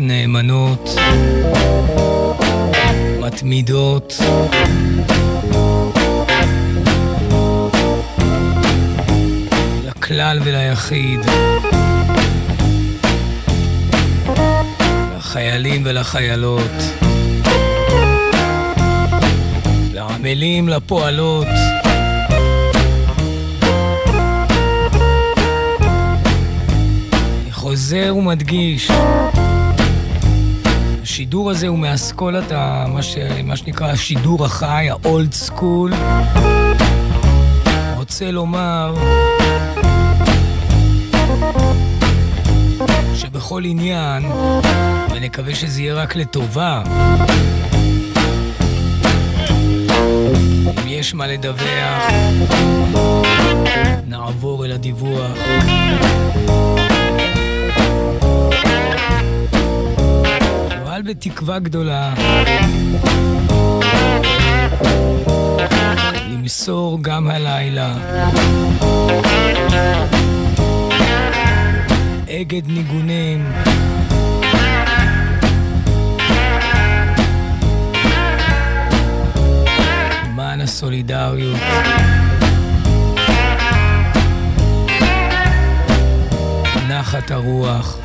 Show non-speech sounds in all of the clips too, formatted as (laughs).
נאמנות, מתמידות. לכלל וליחיד, לחיילים ולחיילות, לעמלים, לפועלות. חוזר ומדגיש, השידור הזה הוא מאסכולת. מה, ש... מה שנקרא השידור החי, האולד סקול. רוצה לומר שבכל עניין, ונקווה שזה יהיה רק לטובה, אם יש מה לדווח, נעבור אל הדיווח. בתקווה גדולה. למסור גם הלילה. אגד ניגונים. למען הסולידריות. נחת הרוח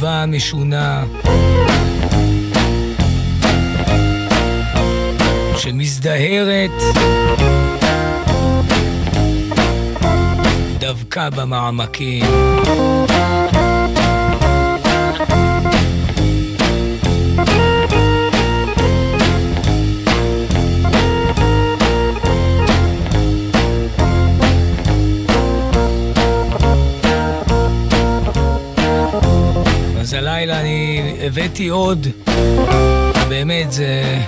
והתקווה המשונה שמזדהרת דווקא במעמקים. הבאתי עוד, באמת זה...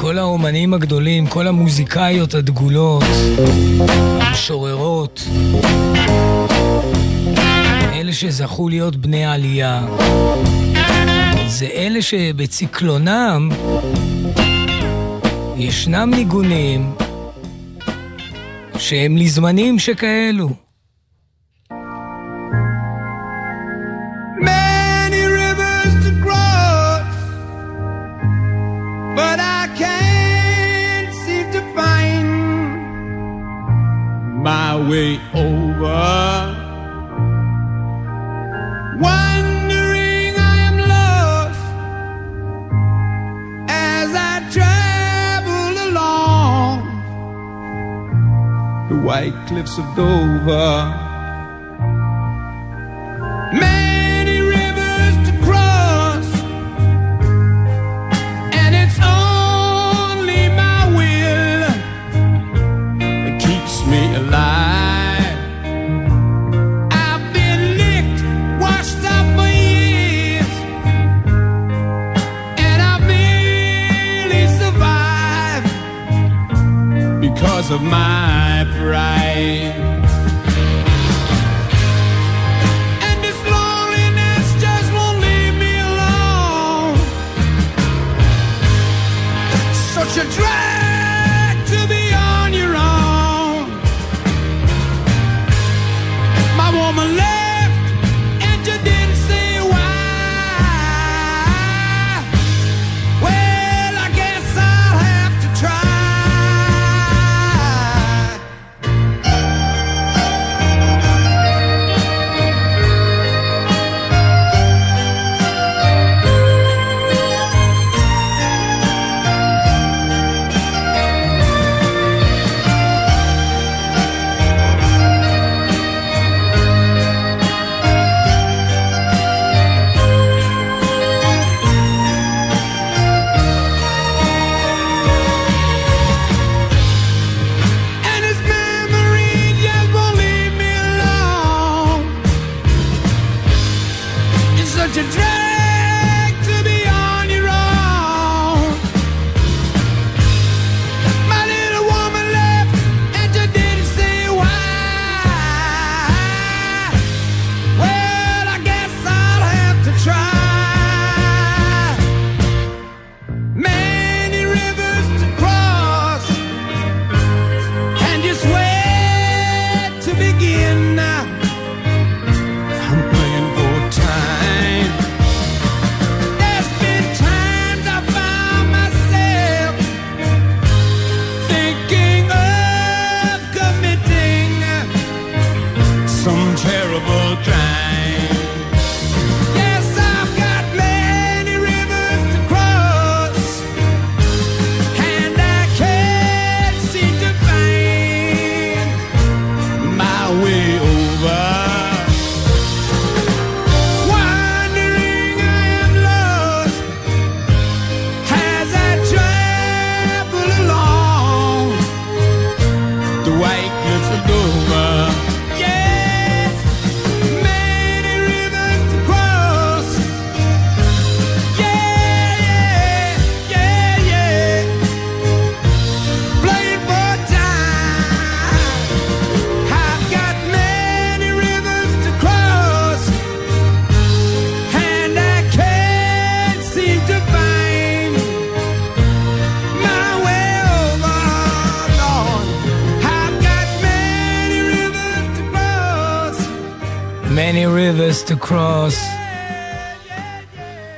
כל האומנים הגדולים, כל המוזיקאיות הדגולות, המשוררות, אלה שזכו להיות בני עלייה, זה אלה שבצקלונם ישנם ניגונים שהם לזמנים שכאלו. Way over. Wondering I am lost as I travel along the white cliffs of Dover.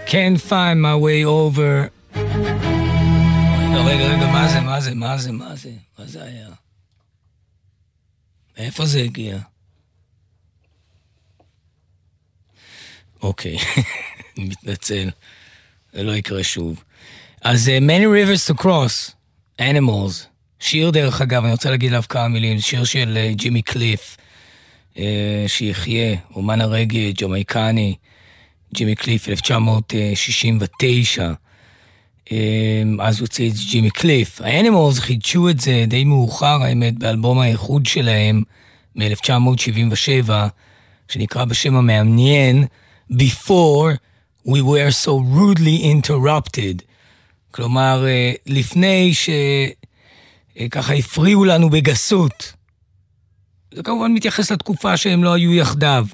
Can't find my way over. רגע, רגע, רגע, מה זה, מה זה, מה זה, מה זה? מה זה היה? מאיפה זה הגיע? אוקיי, (laughs) אני מתנצל, זה לא יקרה שוב. אז uh, Many Rivers to Cross, Animals, שיר דרך אגב, אני רוצה להגיד עליו כמה מילים, שיר של uh, ג'ימי קליף, uh, שיחיה, אומן הרגע, ג'מייקני, ג'ימי קליף, 1969. Um, אז הוציא את ג'ימי קליף. האנימולס חידשו את זה די מאוחר, האמת, באלבום האיחוד שלהם מ-1977, שנקרא בשם המעניין Before We Were So Rudely Interrupted. כלומר, אה, לפני שככה הפריעו לנו בגסות. זה כמובן מתייחס לתקופה שהם לא היו יחדיו,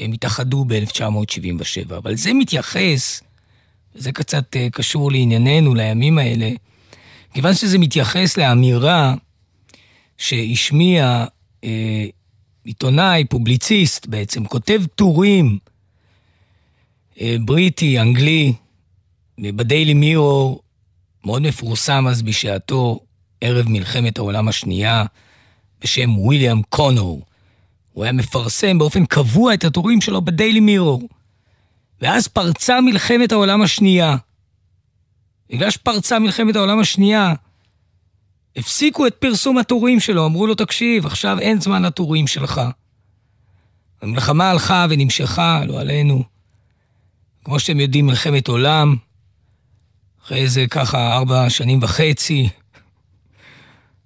הם התאחדו ב-1977, אבל זה מתייחס, זה קצת אה, קשור לענייננו, לימים האלה, כיוון שזה מתייחס לאמירה שהשמיע אה, עיתונאי, פובליציסט בעצם, כותב טורים, אה, בריטי, אנגלי, בדיילי מירור, מאוד מפורסם אז בשעתו, ערב מלחמת העולם השנייה, בשם ויליאם קונור. הוא היה מפרסם באופן קבוע את הטורים שלו בדיילי מירור. ואז פרצה מלחמת העולם השנייה. בגלל שפרצה מלחמת העולם השנייה, הפסיקו את פרסום הטורים שלו, אמרו לו, תקשיב, עכשיו אין זמן לטורים שלך. המלחמה הלכה ונמשכה, לא עלינו. כמו שאתם יודעים, מלחמת עולם, אחרי איזה ככה ארבע שנים וחצי,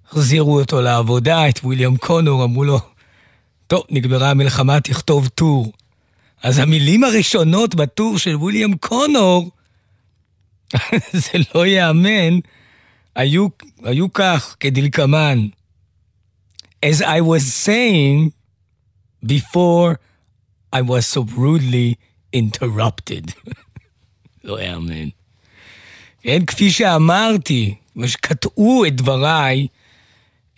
החזירו אותו לעבודה, את ויליאם קונור, אמרו לו, טוב, נגמרה המלחמה, תכתוב טור. אז המילים הראשונות בטור של ויליאם קונור, (laughs) זה לא ייאמן, היו, היו כך, כדלקמן. As I was saying before I was so rudely interrupted. (laughs) לא יאמן. כן, כפי שאמרתי, כמו שקטעו את דבריי,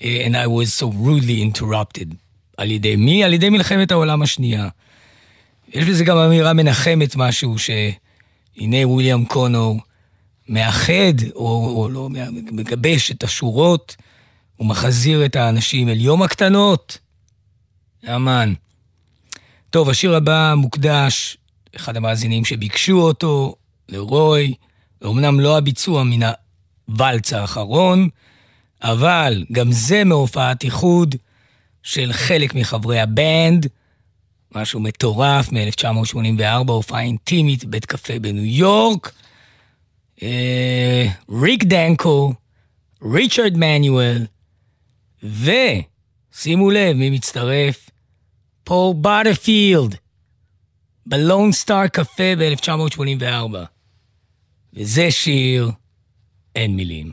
אה, and I was so rudely interrupted. על ידי מי? על ידי מלחמת העולם השנייה. יש בזה גם אמירה מנחמת משהו, שהנה וויליאם קונור מאחד, או, או לא, מגבש את השורות, ומחזיר את האנשים אל יום הקטנות. אמן. טוב, השיר הבא מוקדש, אחד המאזינים שביקשו אותו, לרוי, ואומנם לא הביצוע מן הוואלץ האחרון, אבל גם זה מהופעת איחוד של חלק מחברי הבנד, משהו מטורף מ-1984, הופעה אינטימית, בית קפה בניו יורק. אה, ריק דנקו, ריצ'רד מנואל, ושימו לב מי מצטרף, פול באטרפילד, ב Lone Star Cafe ב-1984. וזה שיר, אין מילים.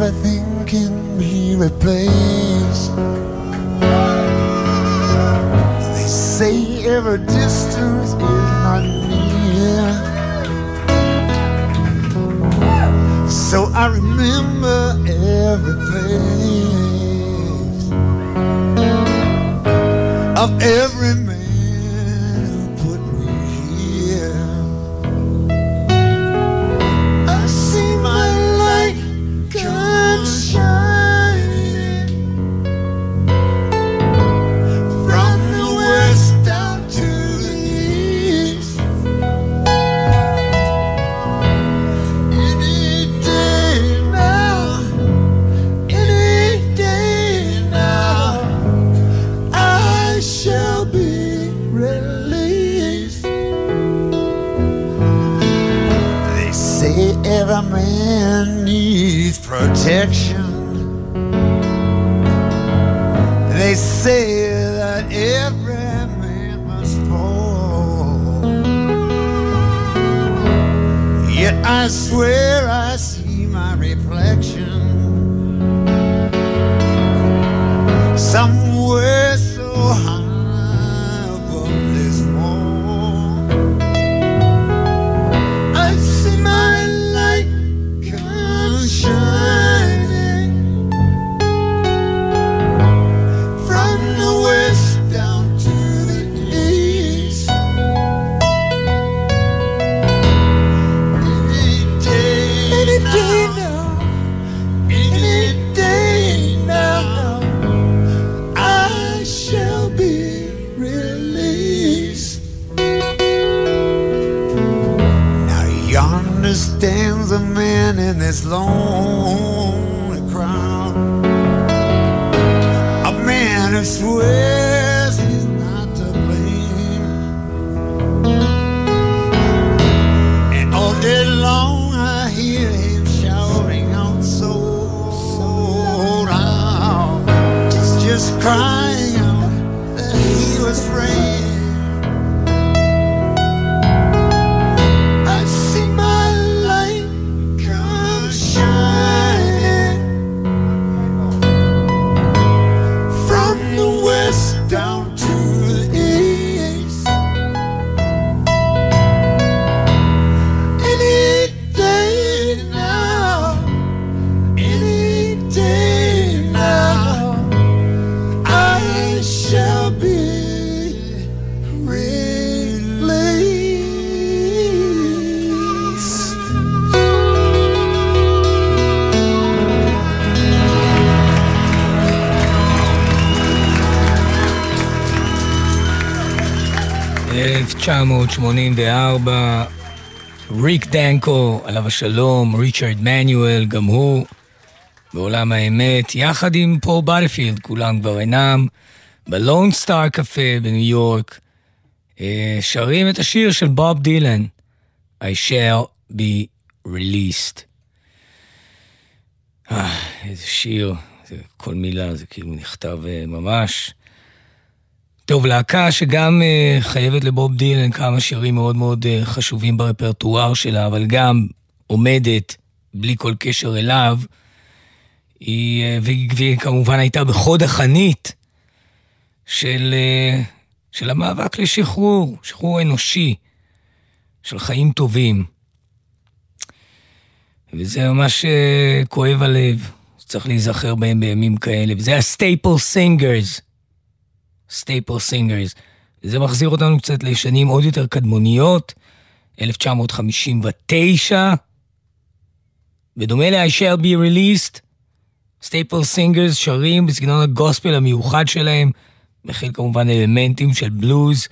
Everything can be replaced. They say every distance is not near. So I remember every place of every man This way. ב-1984, ריק דנקו, עליו השלום, ריצ'רד מנואל, גם הוא, בעולם האמת, יחד עם פול בטפילד, כולם כבר אינם, בלון סטאר קפה בניו יורק, אה, שרים את השיר של בוב דילן, I shall be released. אה, איזה שיר, זה, כל מילה זה כאילו נכתב אה, ממש. טוב, להקה שגם אה, חייבת לבוב דילן כמה שירים מאוד מאוד אה, חשובים ברפרטואר שלה, אבל גם עומדת בלי כל קשר אליו. היא, אה, והיא, כמובן הייתה בחוד החנית של, אה, של המאבק לשחרור, שחרור אנושי, של חיים טובים. וזה ממש אה, כואב הלב, צריך להיזכר בהם בימים כאלה, וזה הסטייפל סינגרס. סטייפל סינגרס. זה מחזיר אותנו קצת לשנים עוד יותר קדמוניות, 1959. בדומה ל-I shall be released, סטייפל סינגרס שרים בסגנון הגוספל המיוחד שלהם, מכיל כמובן אלמנטים של בלוז,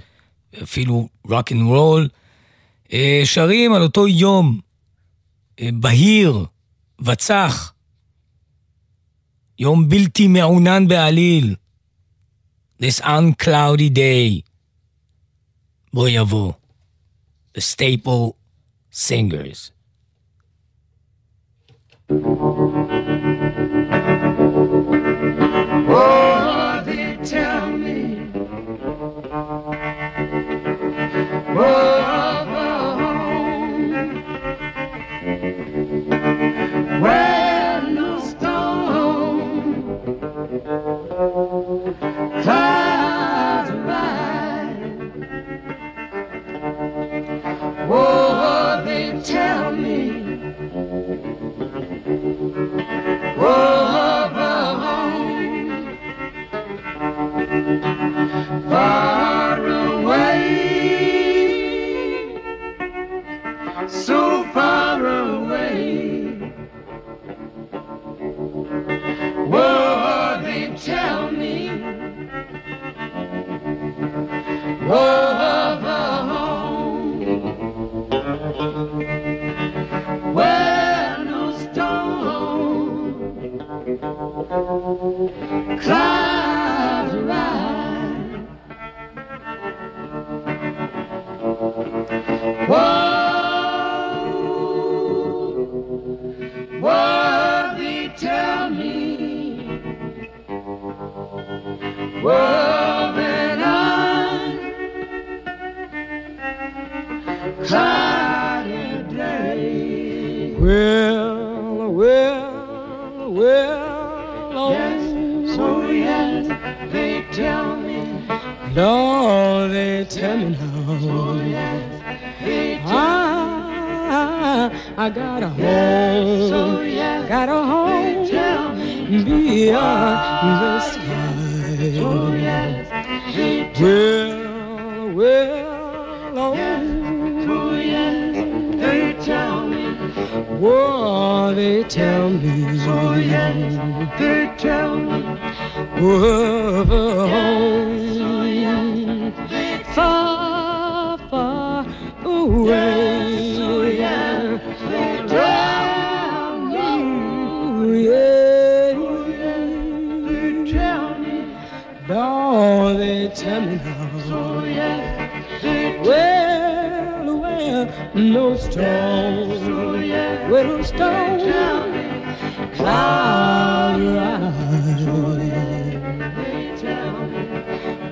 אפילו רוק אנד רול. שרים על אותו יום אה, בהיר, וצח, יום בלתי מעונן בעליל. this uncloudy day, boyavu, the staple singers. Whoa,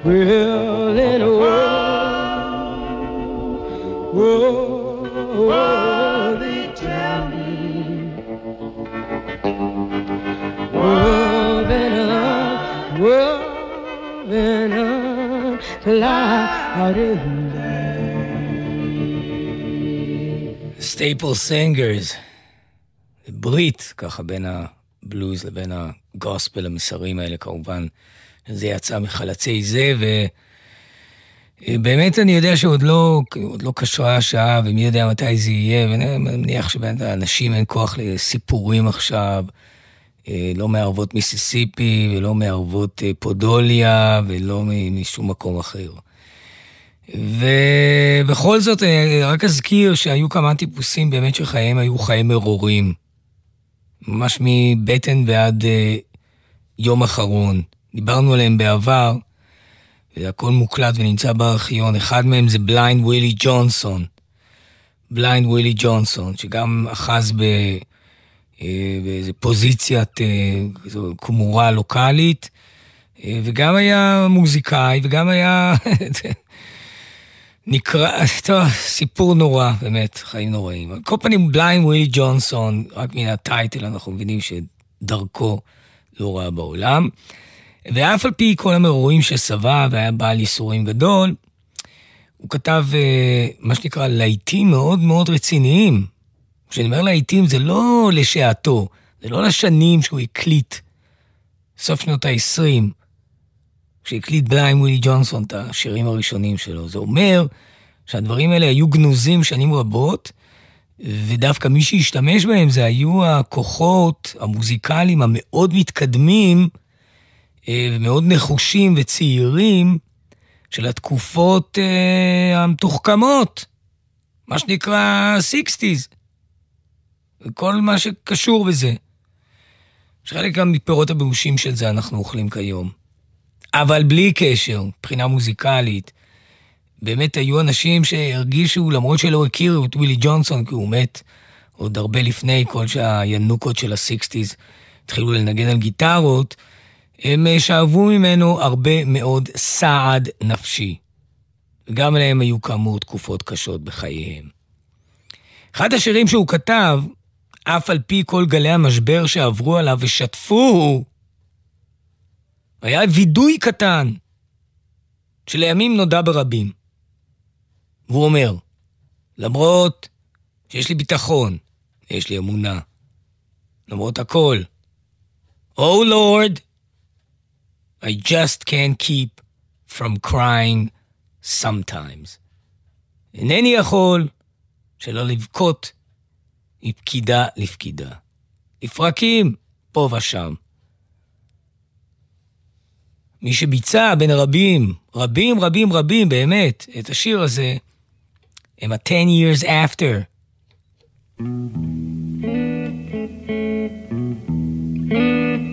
Well, then, oh, oh, oh, they tell me. Well, then, uh, well, then, uh, cloud in סטייפל סינגרס. ברית, ככה בין הבלוז לבין הגוספל, המסרים האלה כמובן. זה יצא מחלצי זה, ובאמת אני יודע שעוד לא, לא קשרה השעה, ומי יודע מתי זה יהיה, ואני מניח שלאנשים אין כוח לסיפורים עכשיו, אה, לא מערבות מיסיסיפי, ולא מערבות אה, פודוליה, ולא משום מקום אחר. ובכל זאת, אה, רק אזכיר שהיו כמה טיפוסים באמת שחייהם היו חיי מרורים. ממש מבטן ועד יום אחרון. דיברנו עליהם בעבר, והכל מוקלט ונמצא בארכיון. אחד מהם זה בליינד ווילי ג'ונסון. בליינד ווילי ג'ונסון, שגם אחז ב... אה, באיזה פוזיציית אה, כמורה לוקאלית, אה, וגם היה מוזיקאי, וגם היה... (laughs) נקרא, טוב, סיפור נורא, באמת, חיים נוראים. על כל פנים, בליינד ווילי ג'ונסון, רק מן ה title אנחנו מבינים שדרכו לא רעה בעולם. ואף על פי כל המרורים שסבב והיה בעל ייסורים גדול, הוא כתב אה, מה שנקרא להיטים מאוד מאוד רציניים. כשאני אומר להיטים זה לא לשעתו, זה לא לשנים שהוא הקליט, סוף שנות ה-20, כשהקליט בליין ווילי ג'ונסון את השירים הראשונים שלו. זה אומר שהדברים האלה היו גנוזים שנים רבות, ודווקא מי שהשתמש בהם זה היו הכוחות המוזיקליים המאוד מתקדמים אה, ומאוד נחושים וצעירים של התקופות אה, המתוחכמות, מה שנקרא sixties, וכל מה שקשור בזה. שחלק גם מפירות הבאושים של זה אנחנו אוכלים כיום. אבל בלי קשר, מבחינה מוזיקלית, באמת היו אנשים שהרגישו, למרות שלא הכירו את ווילי ג'ונסון, כי הוא מת עוד הרבה לפני כל שהינוקות של ה sixties התחילו לנגן על גיטרות, הם שאבו ממנו הרבה מאוד סעד נפשי. וגם להם היו כאמור תקופות קשות בחייהם. אחד השירים שהוא כתב, אף על פי כל גלי המשבר שעברו עליו ושטפוהו, היה וידוי קטן, שלימים נודע ברבים. והוא אומר, למרות שיש לי ביטחון, יש לי אמונה, למרות הכל, Oh Lord, I just can't keep from crying sometimes. אינני יכול שלא לבכות מפקידה לפקידה. לפרקים פה ושם. מי שביצע בין רבים, רבים רבים רבים באמת, את השיר הזה, הם ה-10 years after. I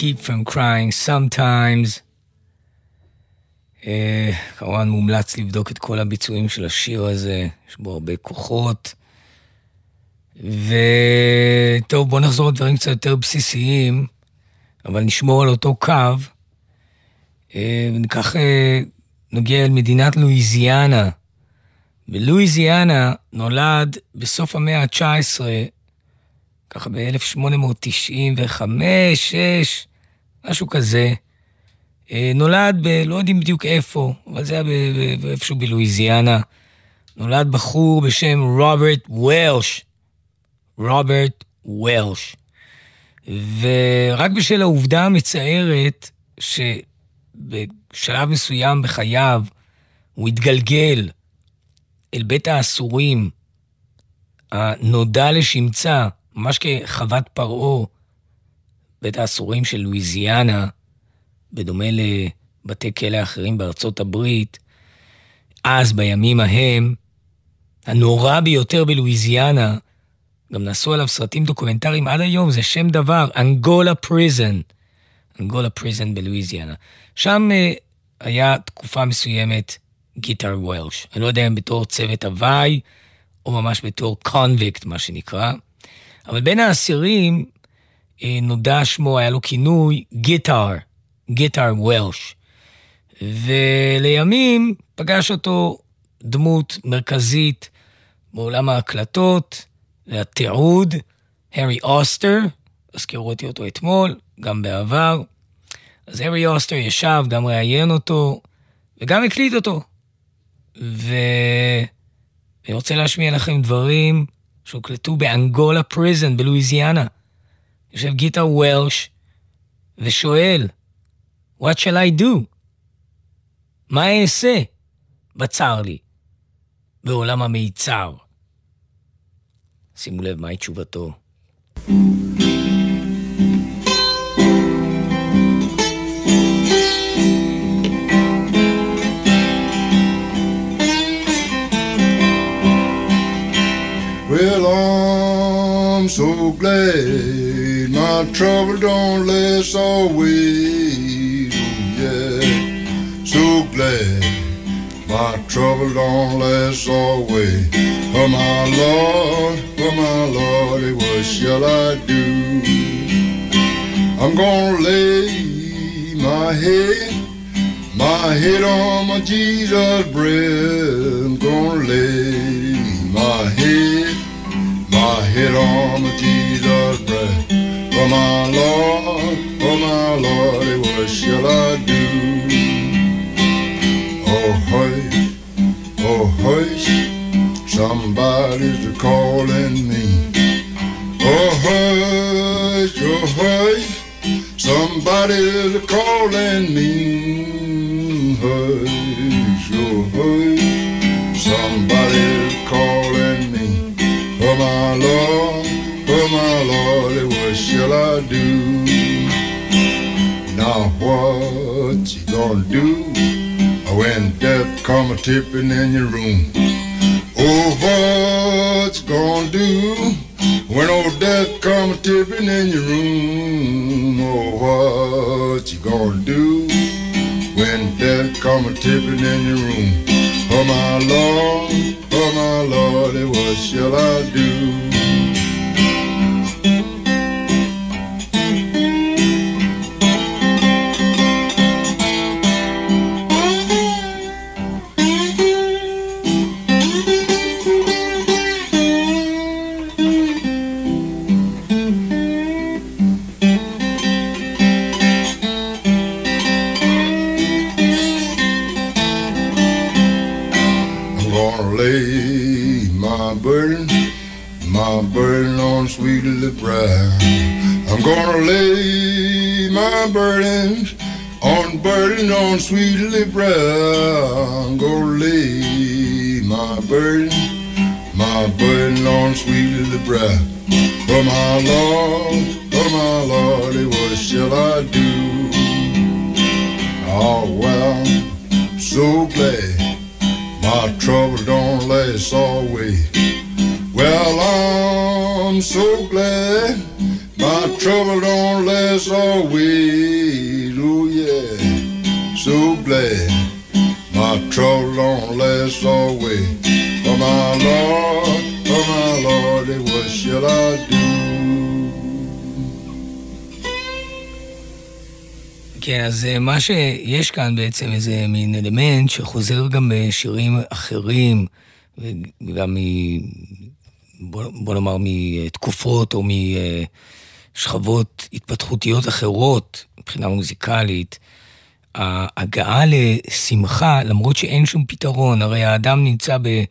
keep from crying sometimes. אה, כמובן מומלץ לבדוק את כל הביצועים של השיר הזה, יש בו הרבה כוחות. וטוב, בואו נחזור לדברים קצת יותר בסיסיים, אבל נשמור על אותו קו. אה, וניקח, אה, נגיע אל מדינת לואיזיאנה. בלואיזיאנה נולד בסוף המאה ה-19, ככה ב-1895, 6, משהו כזה. אה, נולד ב... לא יודעים בדיוק איפה, אבל זה היה איפשהו בלואיזיאנה. נולד בחור בשם רוברט וולש. רוברט וולש. ורק בשל העובדה המצערת שבשלב מסוים בחייו הוא התגלגל אל בית האסורים הנודע לשמצה, ממש כחוות פרעה, בית האסורים של לואיזיאנה, בדומה לבתי כלא אחרים בארצות הברית, אז, בימים ההם, הנורא ביותר בלואיזיאנה, גם נעשו עליו סרטים דוקומנטריים עד היום, זה שם דבר, Angola Prison. Angola Prison בלואיזיאנה. שם uh, היה תקופה מסוימת גיטר וולש. אני לא יודע אם בתור צוות הוואי, או ממש בתור קונביקט, מה שנקרא. אבל בין האסירים נודע שמו, היה לו כינוי גיטר, גיטר וולש. ולימים פגש אותו דמות מרכזית בעולם ההקלטות, והתיעוד, הארי אוסטר, הזכירו אותי אותו אתמול, גם בעבר. אז הארי אוסטר ישב, גם ראיין אותו, וגם הקליט אותו. ואני רוצה להשמיע לכם דברים שהוקלטו באנגולה פריזן בלואיזיאנה. יושב גיטר וולש ושואל, What shall I do? מה אעשה? בצר לי, בעולם המיצר. שימו לב מהי תשובתו. Well, I'm so glad my trouble don't last always. Yeah, so glad my trouble don't last always. Oh, my Lord, oh, my Lord, what shall I do? I'm gonna lay my head, my head on my Jesus breast. I'm gonna lay my head, my head on my Jesus breast. Oh my Lord, oh my Lord, what shall I do? Oh hush, oh hush, somebody's calling me. Oh hush, oh hush, somebody's calling me. Hush, oh hush, somebody's calling me. Oh my Lord, oh my Lord, I do? Now what you gonna do oh, when death come a tipping in your room? Oh, what you gonna do when old death come a tipping in your room? Oh, what you gonna do when death come a tipping in your room? Oh my Lord, oh my Lord, what shall I do? כן, אז אה, מה שיש כאן בעצם איזה מין אלמנט שחוזר גם בשירים אחרים, וגם מ... בוא, נאמר מתקופות או משכבות התפתחותיות אחרות מבחינה מוזיקלית. ההגעה לשמחה, למרות שאין שום פתרון, הרי האדם נמצא ב...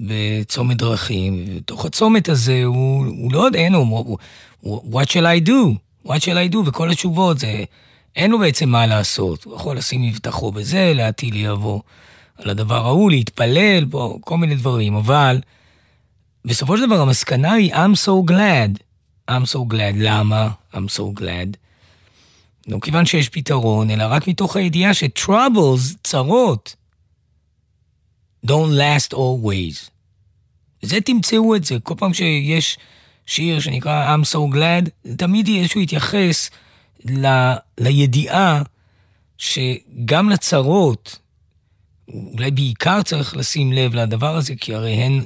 בצומת דרכים, ובתוך הצומת הזה הוא, הוא לא יודע, אין, הוא, הוא, what shall I do? what shall I do? וכל התשובות זה, אין לו בעצם מה לעשות. הוא יכול לשים מבטחו בזה, להטיל יבוא על הדבר ההוא, להתפלל בו, כל מיני דברים, אבל בסופו של דבר המסקנה היא I'm so glad. I'm so glad. למה I'm so glad? לא כיוון שיש פתרון, אלא רק מתוך הידיעה ש-troubles, צרות, don't last always. זה תמצאו את זה. כל פעם שיש שיר שנקרא I'm so glad, תמיד יהיה איזשהו יתייחס ל, לידיעה שגם לצרות, אולי בעיקר צריך לשים לב לדבר הזה, כי הרי הן,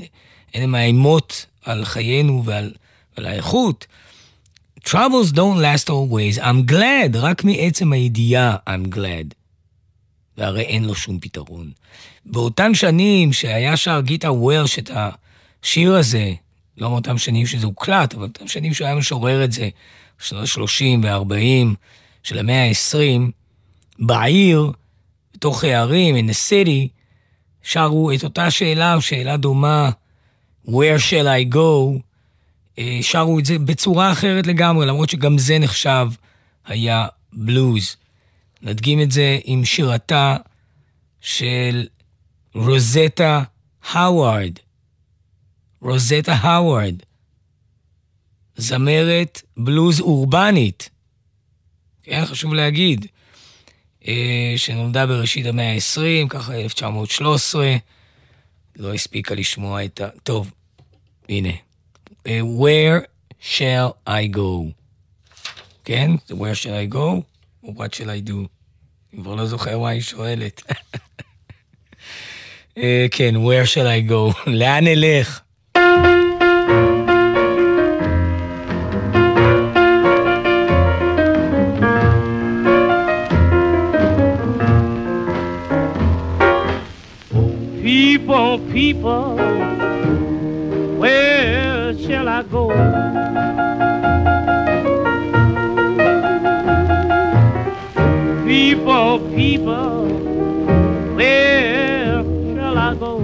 הן מאיימות על חיינו ועל, ועל האיכות. Troubles don't last always, I'm glad, רק מעצם הידיעה I'm glad. והרי אין לו שום פתרון. באותן שנים שהיה שר גיטה וורש את השיר הזה, לא מאותן שנים שזה הוקלט, אבל באותן שנים שהוא היה משורר את זה, שנות ה-30 וה-40 של המאה ה-20, בעיר, בתוך הערים, in the city, שרו את אותה שאלה, או שאלה דומה, where shall I go, אה, שרו את זה בצורה אחרת לגמרי, למרות שגם זה נחשב היה בלוז. נדגים את זה עם שירתה של רוזטה האווארד. רוזטה האווארד. זמרת בלוז אורבנית. כן, חשוב להגיד. אה, שנולדה בראשית המאה ה-20, ככה 1913. לא הספיקה לשמוע את ה... טוב, הנה. אה, Where shall I go? כן? זה Where shall I go? או What shall I do? אני כבר לא זוכר מה היא שואלת. (laughs) אה, כן, Where shall I go? (laughs) לאן נלך? People, people, where shall I go? People, people, where shall I go?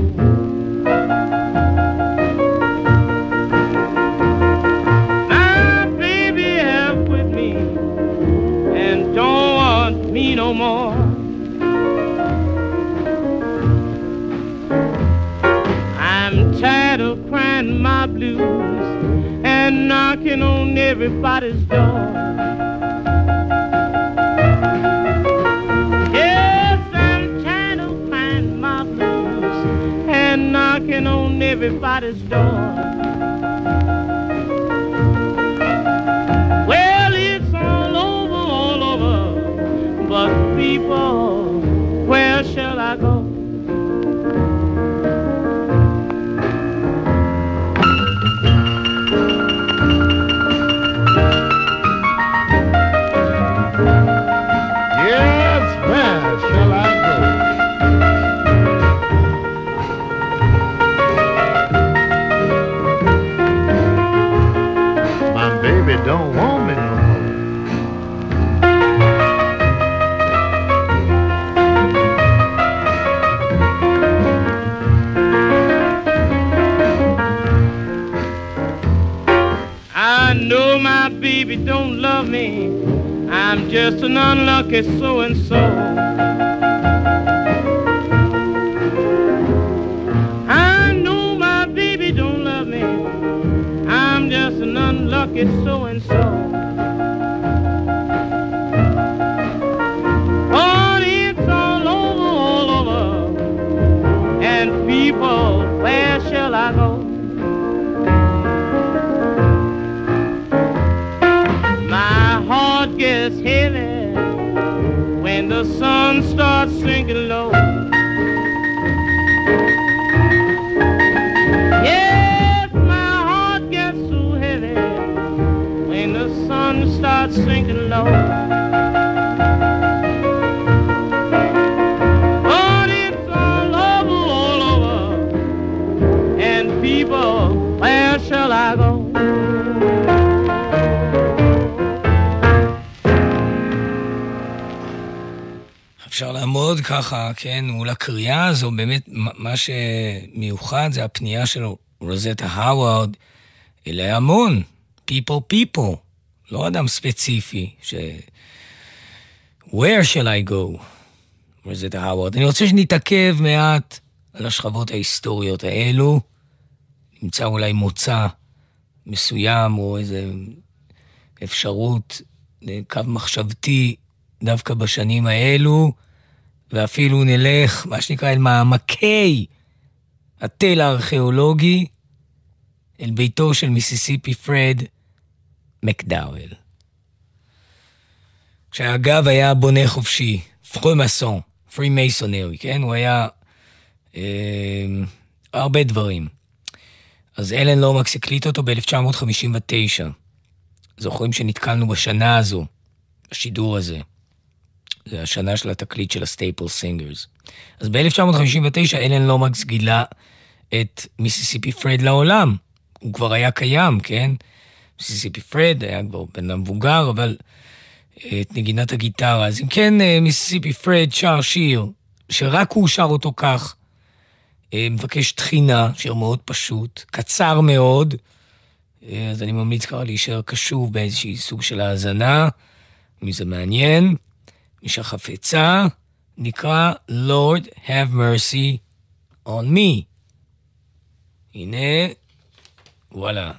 My baby have with me and don't want me no more. Blues and knocking on everybody's door. Yes, I'm tired of crying my blues and knocking on everybody's door. אפשר לעמוד ככה, כן, מול הקריאה הזו, באמת, מה שמיוחד זה הפנייה של רוזטה האווארד אל ההמון, people people, לא אדם ספציפי, ש... where shall I go, רוזטה האווארד. אני רוצה שנתעכב מעט על השכבות ההיסטוריות האלו, נמצא אולי מוצא מסוים או איזה אפשרות לקו מחשבתי דווקא בשנים האלו, ואפילו נלך, מה שנקרא, אל מעמקי התל הארכיאולוגי, אל ביתו של מיסיסיפי פרד מקדאוול. שאגב היה בונה חופשי, פרומסון, פרי מייסונרי, כן? הוא היה אה, הרבה דברים. אז אלן לומקס הקליט אותו ב-1959. זוכרים שנתקלנו בשנה הזו, בשידור הזה. זה השנה של התקליט של הסטייפל סינגרס. אז ב-1959 אלן לומקס גילה את מיסיסיפי פרד לעולם. הוא כבר היה קיים, כן? מיסיסיפי פרד היה כבר בן אדם מבוגר, אבל אה, את נגינת הגיטרה. אז אם כן, אה, מיסיסיפי פרד שר שיר, שרק הוא שר אותו כך, אה, מבקש תחינה, שיר מאוד פשוט, קצר מאוד, אז אני ממליץ ככה להישאר קשוב באיזשהי סוג של האזנה, מי זה מעניין. מי שחפצה, נקרא Lord have mercy on me. הנה, וואלה.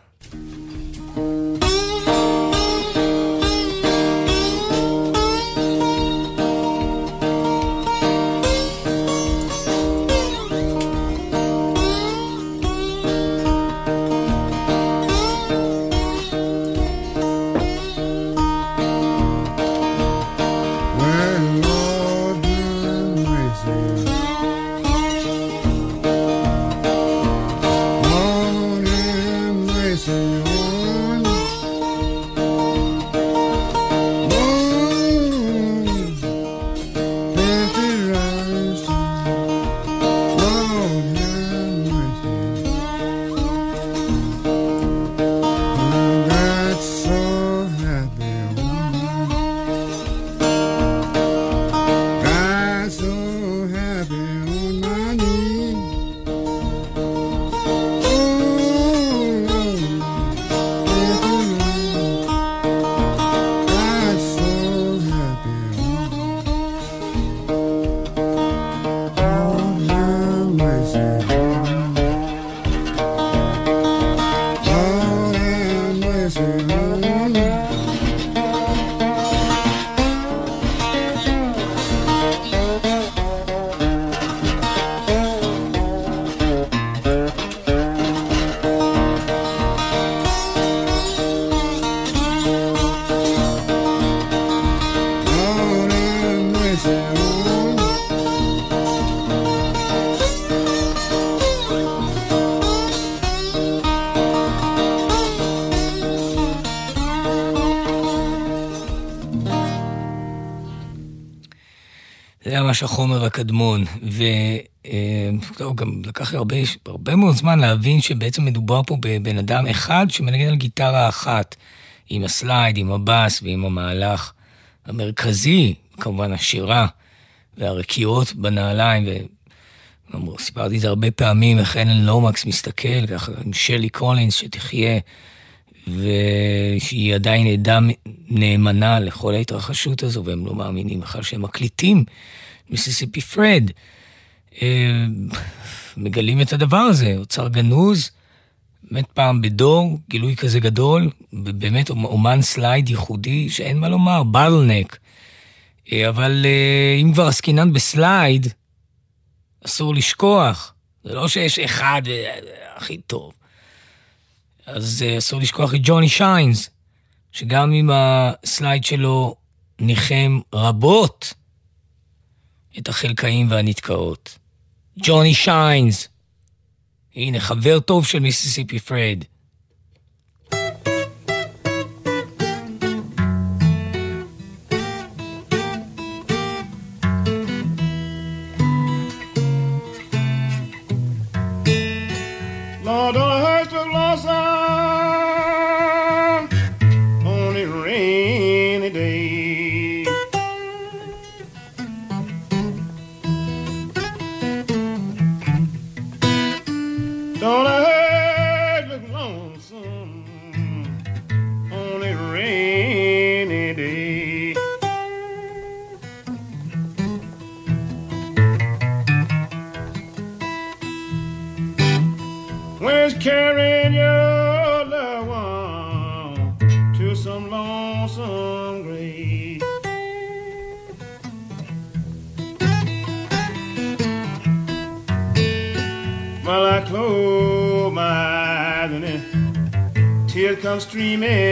זה היה ממש החומר הקדמון, וטוב, גם לקח לי הרבה, הרבה מאוד זמן להבין שבעצם מדובר פה בבן אדם אחד שמנגן על גיטרה אחת, עם ה slide, עם הבאס ועם המהלך המרכזי, כמובן השירה והרקיעות בנעליים, וסיפרתי את זה הרבה פעמים, איך אלן לומקס מסתכל ככה עם שלי קולינס שתחיה, ושהיא עדיין עדה נאמנה לכל ההתרחשות הזו, והם לא מאמינים בכלל שהם מקליטים מיסיסיפי פרד. אה, מגלים את הדבר הזה, אוצר גנוז, באמת פעם בדור, גילוי כזה גדול, באמת אומן slide ייחודי שאין מה לומר, blank. אבל אה, אם כבר עסקינן ב slide, אסור לשכוח, זה לא שיש אחד אה, הכי טוב. אז אה, אסור לשכוח את ג'וני שיינס, שגם אם הסלייד שלו ניחם רבות את החלקאים והנתקעות. ג'וני שיינס, הנה, חבר טוב של מיסיסיפי פרד. Streaming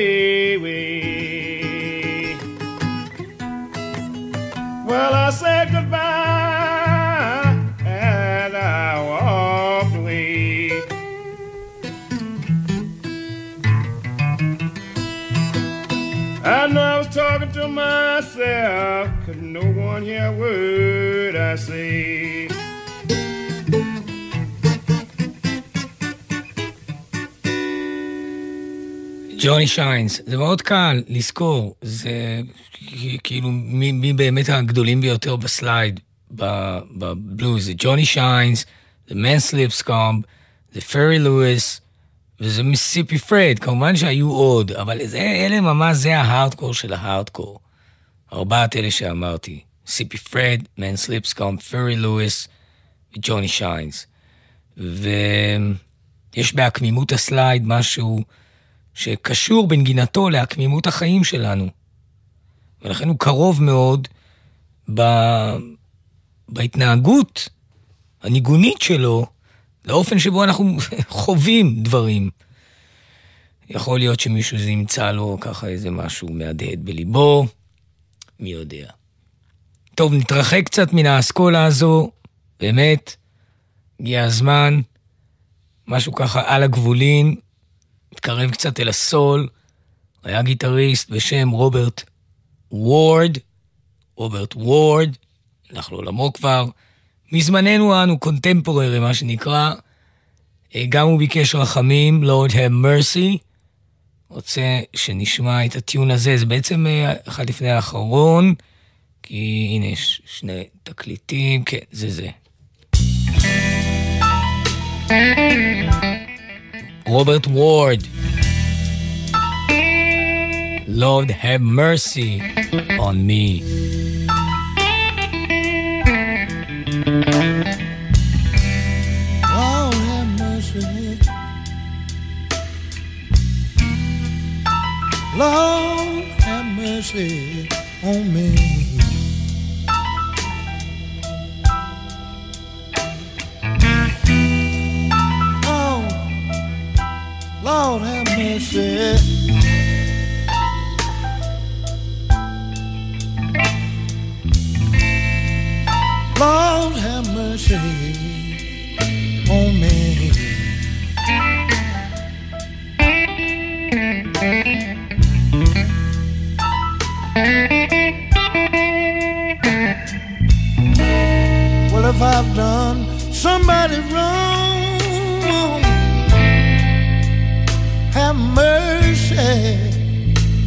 me. ג'וני שיינס, זה מאוד קל לזכור, זה כאילו מי, מי באמת הגדולים ביותר ב slide, בבלוז, זה ג'וני שיינס, זה מנסליפ סקומב, זה פרי לואיס, וזה מיסיפי פרד, כמובן שהיו עוד, אבל זה, אלה ממש, זה ההארדקור של ההארדקור. ארבעת אלה שאמרתי, מיסיסיפי פרד, מנס ליפסקומב, פרי לואיס וג'וני שיינס. ויש בעקמימות הסלייד משהו... שקשור בנגינתו לעקמימות החיים שלנו. ולכן הוא קרוב מאוד ב... בהתנהגות הניגונית שלו לאופן שבו אנחנו (laughs) חווים דברים. יכול להיות שמישהו זה ימצא לו ככה איזה משהו מהדהד בליבו, מי יודע. טוב, נתרחק קצת מן האסכולה הזו, באמת, הגיע הזמן, משהו ככה על הגבולין, התקרב קצת אל הסול, היה גיטריסט בשם רוברט וורד, רוברט וורד, הלך לעולמו כבר. מזמננו אנו קונטמפוררי, מה שנקרא. אה, גם הוא ביקש רחמים, Lord have mercy. רוצה שנשמע את הטיון הזה, זה בעצם אה, אחד לפני האחרון, כי הנה יש שני תקליטים, כן, זה זה. Robert Ward. Lord, have mercy on me. Lord, have mercy. Lord, have mercy on me. Lord have mercy. Lord have mercy on me. Well, if I've done somebody wrong, mercy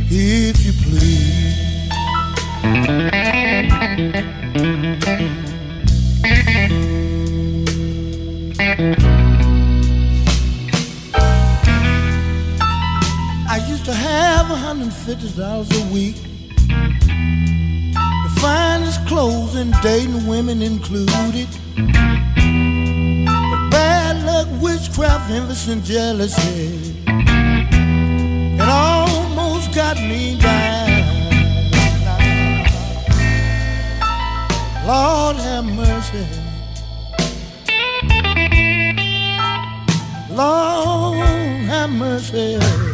if you please. I used to have $150 a week. The finest clothes and dating women included. But bad luck, witchcraft, envy, and jealousy. Got me down. Lord have mercy. Lord have mercy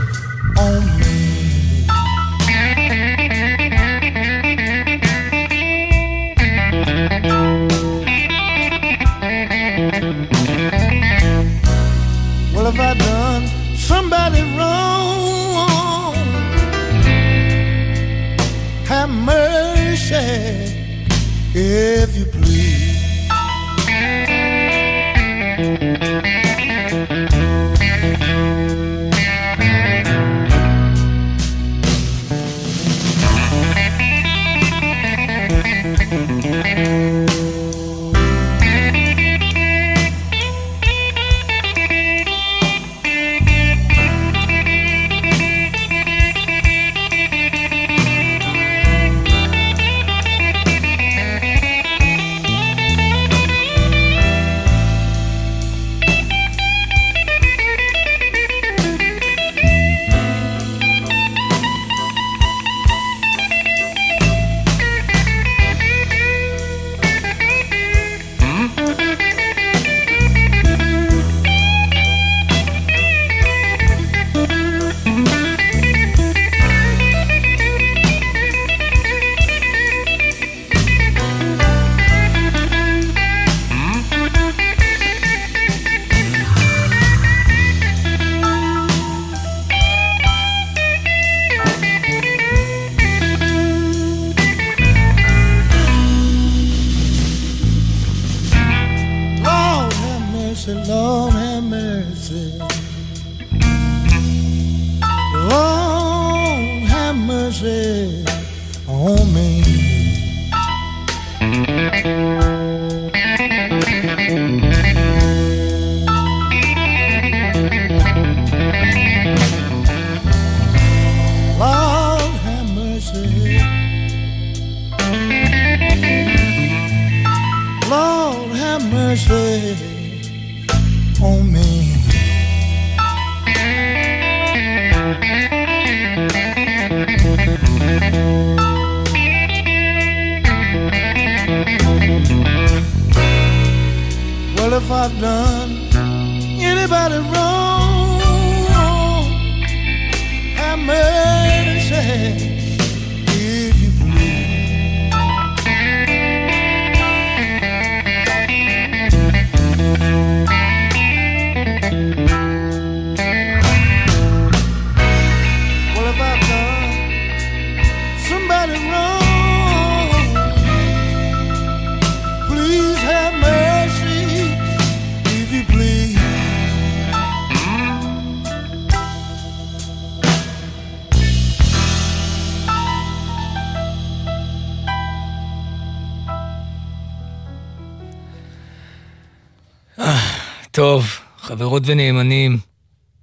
טוב, חברות ונאמנים,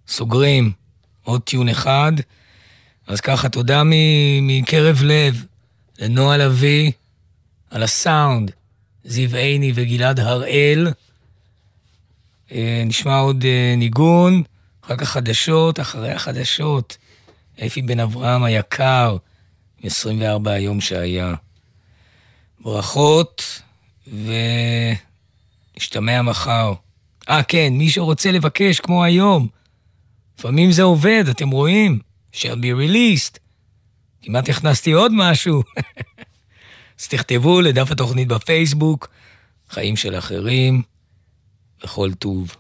סוגרים עוד טיון אחד. אז ככה, תודה מקרב לב לנועה לביא על הסאונד, זיו עיני וגלעד הראל. אה, נשמע עוד אה, ניגון, אחר כך חדשות, אחרי החדשות. אפי בן אברהם היקר, מ-24 היום שהיה. ברכות, ונשתמע מחר. אה, כן, מי שרוצה לבקש, כמו היום, לפעמים זה עובד, אתם רואים? shall be released. כמעט הכנסתי עוד משהו. (laughs) אז תכתבו לדף התוכנית בפייסבוק, חיים של אחרים, וכל טוב.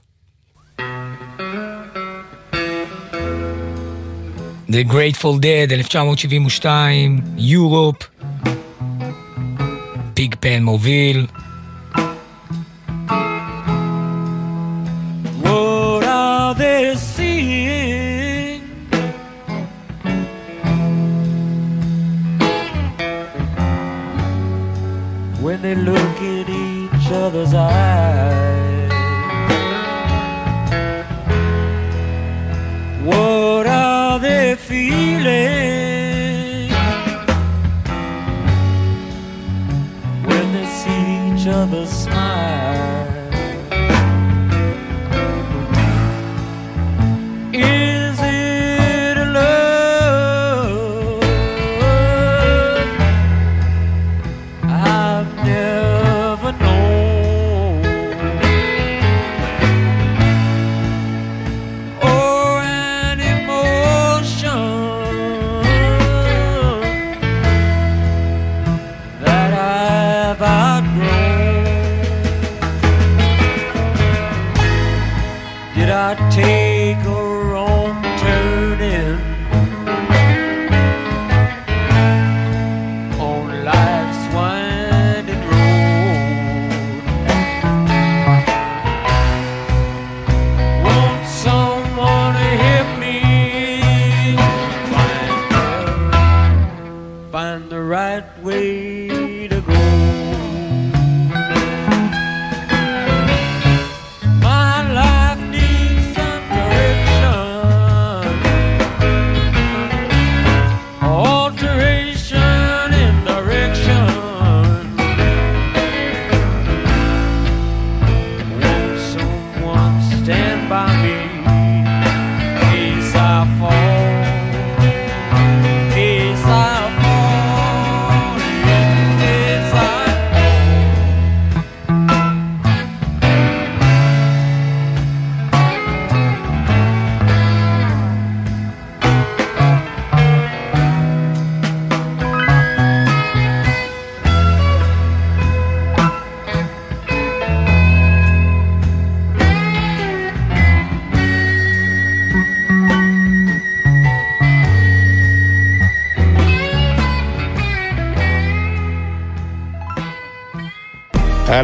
The Grateful Dead, 1972, יורופ, פיג פן מוביל. When they look in each other's eyes, what are they feeling?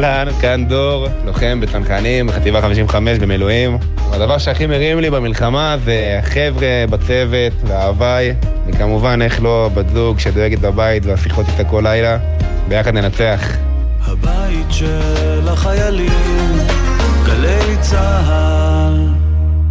אהלן, כאן דור, לוחם בצנחנים, בחטיבה 55 במילואים. הדבר שהכי מרים לי במלחמה זה החבר'ה בצוות וההוואי, וכמובן, איך לא, בת זוג שדואגת בבית והשיחות איתה כל לילה. ביחד ננצח. הבית של החיילים, גלי צהל.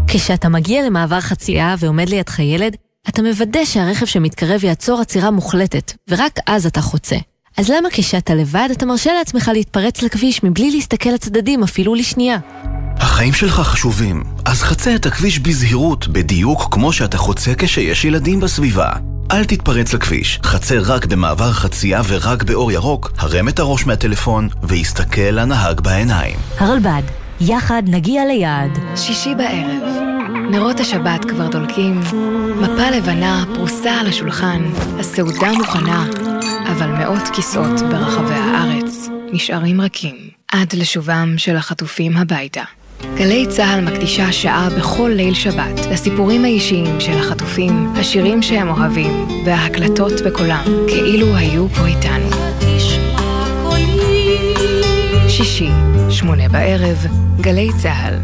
כשאתה מגיע למעבר חצייה ועומד לידך ילד, אתה מוודא שהרכב שמתקרב יעצור עצירה מוחלטת, ורק אז אתה חוצה. אז למה כשאתה לבד אתה מרשה לעצמך להתפרץ לכביש מבלי להסתכל לצדדים אפילו לשנייה? החיים שלך חשובים, אז חצה את הכביש בזהירות, בדיוק כמו שאתה חוצה כשיש ילדים בסביבה. אל תתפרץ לכביש, חצה רק במעבר חצייה ורק באור ירוק, הרם את הראש מהטלפון והסתכל לנהג בעיניים. הרלב"ד, יחד נגיע ליעד. שישי בערב, נרות השבת כבר דולקים, מפה לבנה פרוסה על השולחן, הסעודה מוכנה, אבל מאות כיסאות ברחבי הארץ נשארים רכים עד לשובם של החטופים הביתה. גלי צה"ל מקדישה שעה בכל ליל שבת לסיפורים האישיים של החטופים, השירים שהם אוהבים וההקלטות בקולם, כאילו היו פה איתנו. שישי, שמונה בערב, גלי צה"ל.